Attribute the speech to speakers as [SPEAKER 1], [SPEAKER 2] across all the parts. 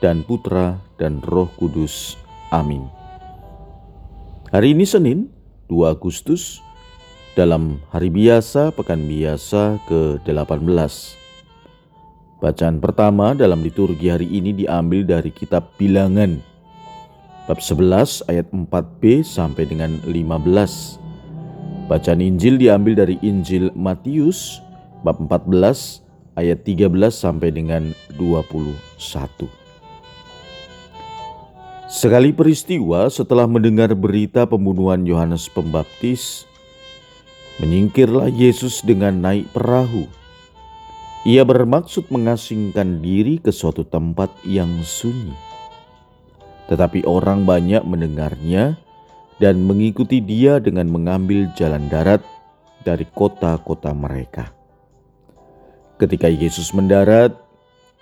[SPEAKER 1] dan Putra dan Roh Kudus. Amin. Hari ini Senin, 2 Agustus, dalam hari biasa pekan biasa ke-18. Bacaan pertama dalam liturgi hari ini diambil dari kitab Bilangan bab 11 ayat 4b sampai dengan 15. Bacaan Injil diambil dari Injil Matius bab 14 ayat 13 sampai dengan 21. Sekali peristiwa setelah mendengar berita pembunuhan Yohanes Pembaptis, menyingkirlah Yesus dengan naik perahu. Ia bermaksud mengasingkan diri ke suatu tempat yang sunyi. Tetapi orang banyak mendengarnya dan mengikuti dia dengan mengambil jalan darat dari kota-kota mereka. Ketika Yesus mendarat,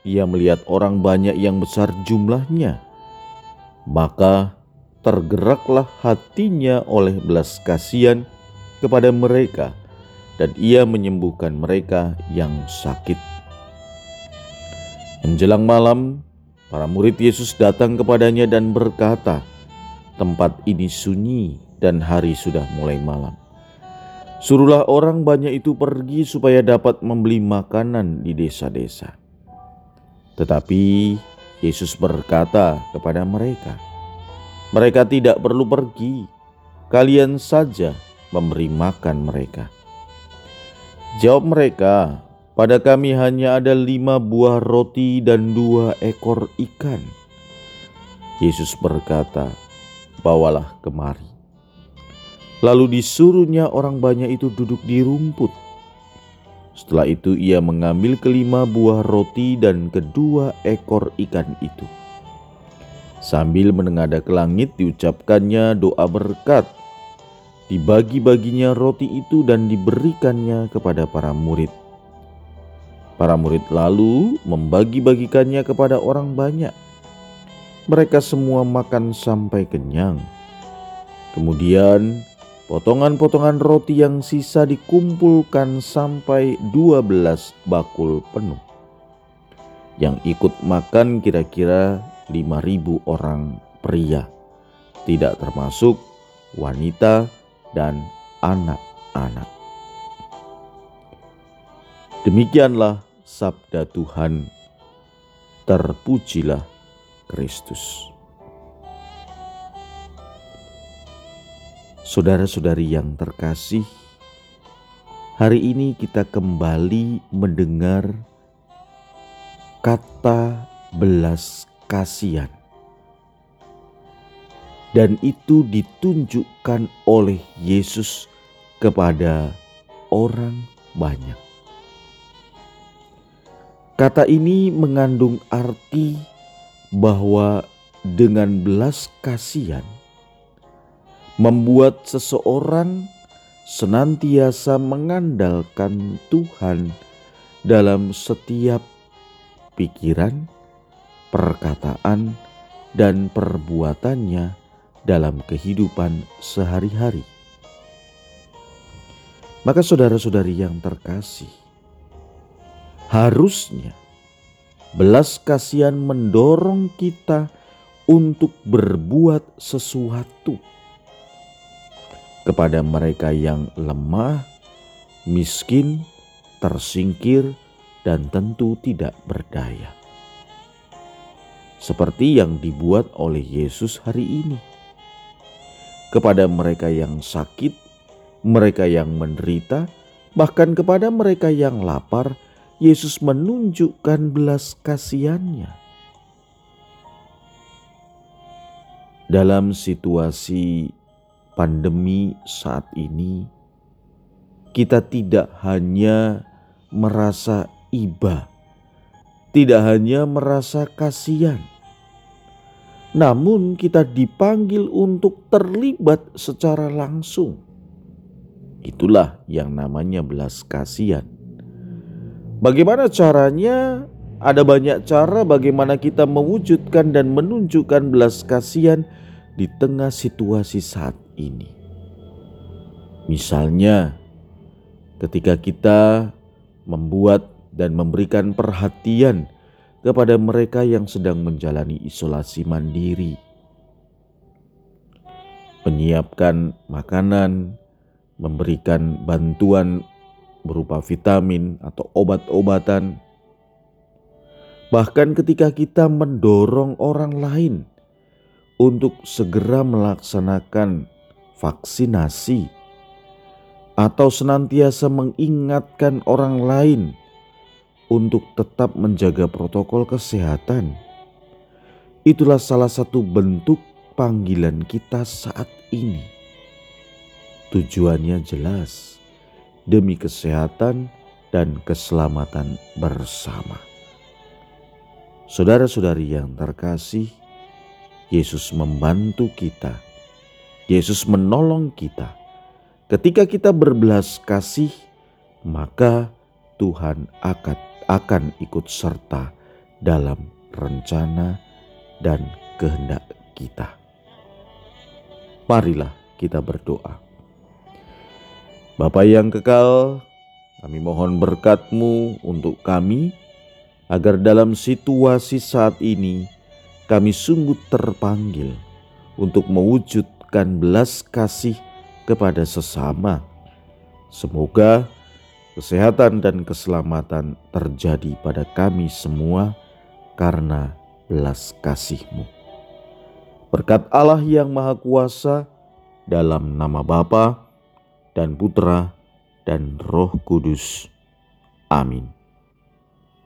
[SPEAKER 1] ia melihat orang banyak yang besar jumlahnya maka tergeraklah hatinya oleh belas kasihan kepada mereka dan ia menyembuhkan mereka yang sakit. Menjelang malam, para murid Yesus datang kepadanya dan berkata, "Tempat ini sunyi dan hari sudah mulai malam. Suruhlah orang banyak itu pergi supaya dapat membeli makanan di desa-desa." Tetapi Yesus berkata kepada mereka, "Mereka tidak perlu pergi, kalian saja memberi makan mereka." Jawab mereka, "Pada kami hanya ada lima buah roti dan dua ekor ikan." Yesus berkata, "Bawalah kemari." Lalu disuruhnya orang banyak itu duduk di rumput. Setelah itu ia mengambil kelima buah roti dan kedua ekor ikan itu. Sambil menengadah ke langit diucapkannya doa berkat. Dibagi-baginya roti itu dan diberikannya kepada para murid. Para murid lalu membagi-bagikannya kepada orang banyak. Mereka semua makan sampai kenyang. Kemudian Potongan-potongan roti yang sisa dikumpulkan sampai 12 bakul penuh. Yang ikut makan kira-kira 5000 orang pria, tidak termasuk wanita dan anak-anak. Demikianlah sabda Tuhan. Terpujilah Kristus. Saudara-saudari yang terkasih, hari ini kita kembali mendengar kata belas kasihan. Dan itu ditunjukkan oleh Yesus kepada orang banyak. Kata ini mengandung arti bahwa dengan belas kasihan membuat seseorang senantiasa mengandalkan Tuhan dalam setiap pikiran, perkataan, dan perbuatannya dalam kehidupan sehari-hari. Maka, saudara-saudari yang terkasih, harusnya belas kasihan mendorong kita untuk berbuat sesuatu kepada mereka yang lemah, miskin, tersingkir, dan tentu tidak berdaya. Seperti yang dibuat oleh Yesus hari ini. Kepada mereka yang sakit, mereka yang menderita, bahkan kepada mereka yang lapar, Yesus menunjukkan belas kasihannya. Dalam situasi pandemi saat ini, kita tidak hanya merasa iba, tidak hanya merasa kasihan, namun kita dipanggil untuk terlibat secara langsung. Itulah yang namanya belas kasihan. Bagaimana caranya? Ada banyak cara bagaimana kita mewujudkan dan menunjukkan belas kasihan di tengah situasi saat ini. Misalnya, ketika kita membuat dan memberikan perhatian kepada mereka yang sedang menjalani isolasi mandiri, menyiapkan makanan, memberikan bantuan berupa vitamin atau obat-obatan. Bahkan ketika kita mendorong orang lain untuk segera melaksanakan vaksinasi atau senantiasa mengingatkan orang lain untuk tetap menjaga protokol kesehatan. Itulah salah satu bentuk panggilan kita saat ini. Tujuannya jelas demi kesehatan dan keselamatan bersama. Saudara-saudari yang terkasih, Yesus membantu kita. Yesus menolong kita Ketika kita berbelas kasih, maka Tuhan akan akan ikut serta dalam rencana dan kehendak kita. Marilah kita berdoa. Bapa yang kekal, kami mohon berkat-Mu untuk kami, agar dalam situasi saat ini kami sungguh terpanggil untuk mewujudkan belas kasih kepada sesama. Semoga kesehatan dan keselamatan terjadi pada kami semua karena belas kasih-Mu. Berkat Allah yang Maha Kuasa, dalam nama Bapa dan Putra dan Roh Kudus. Amin.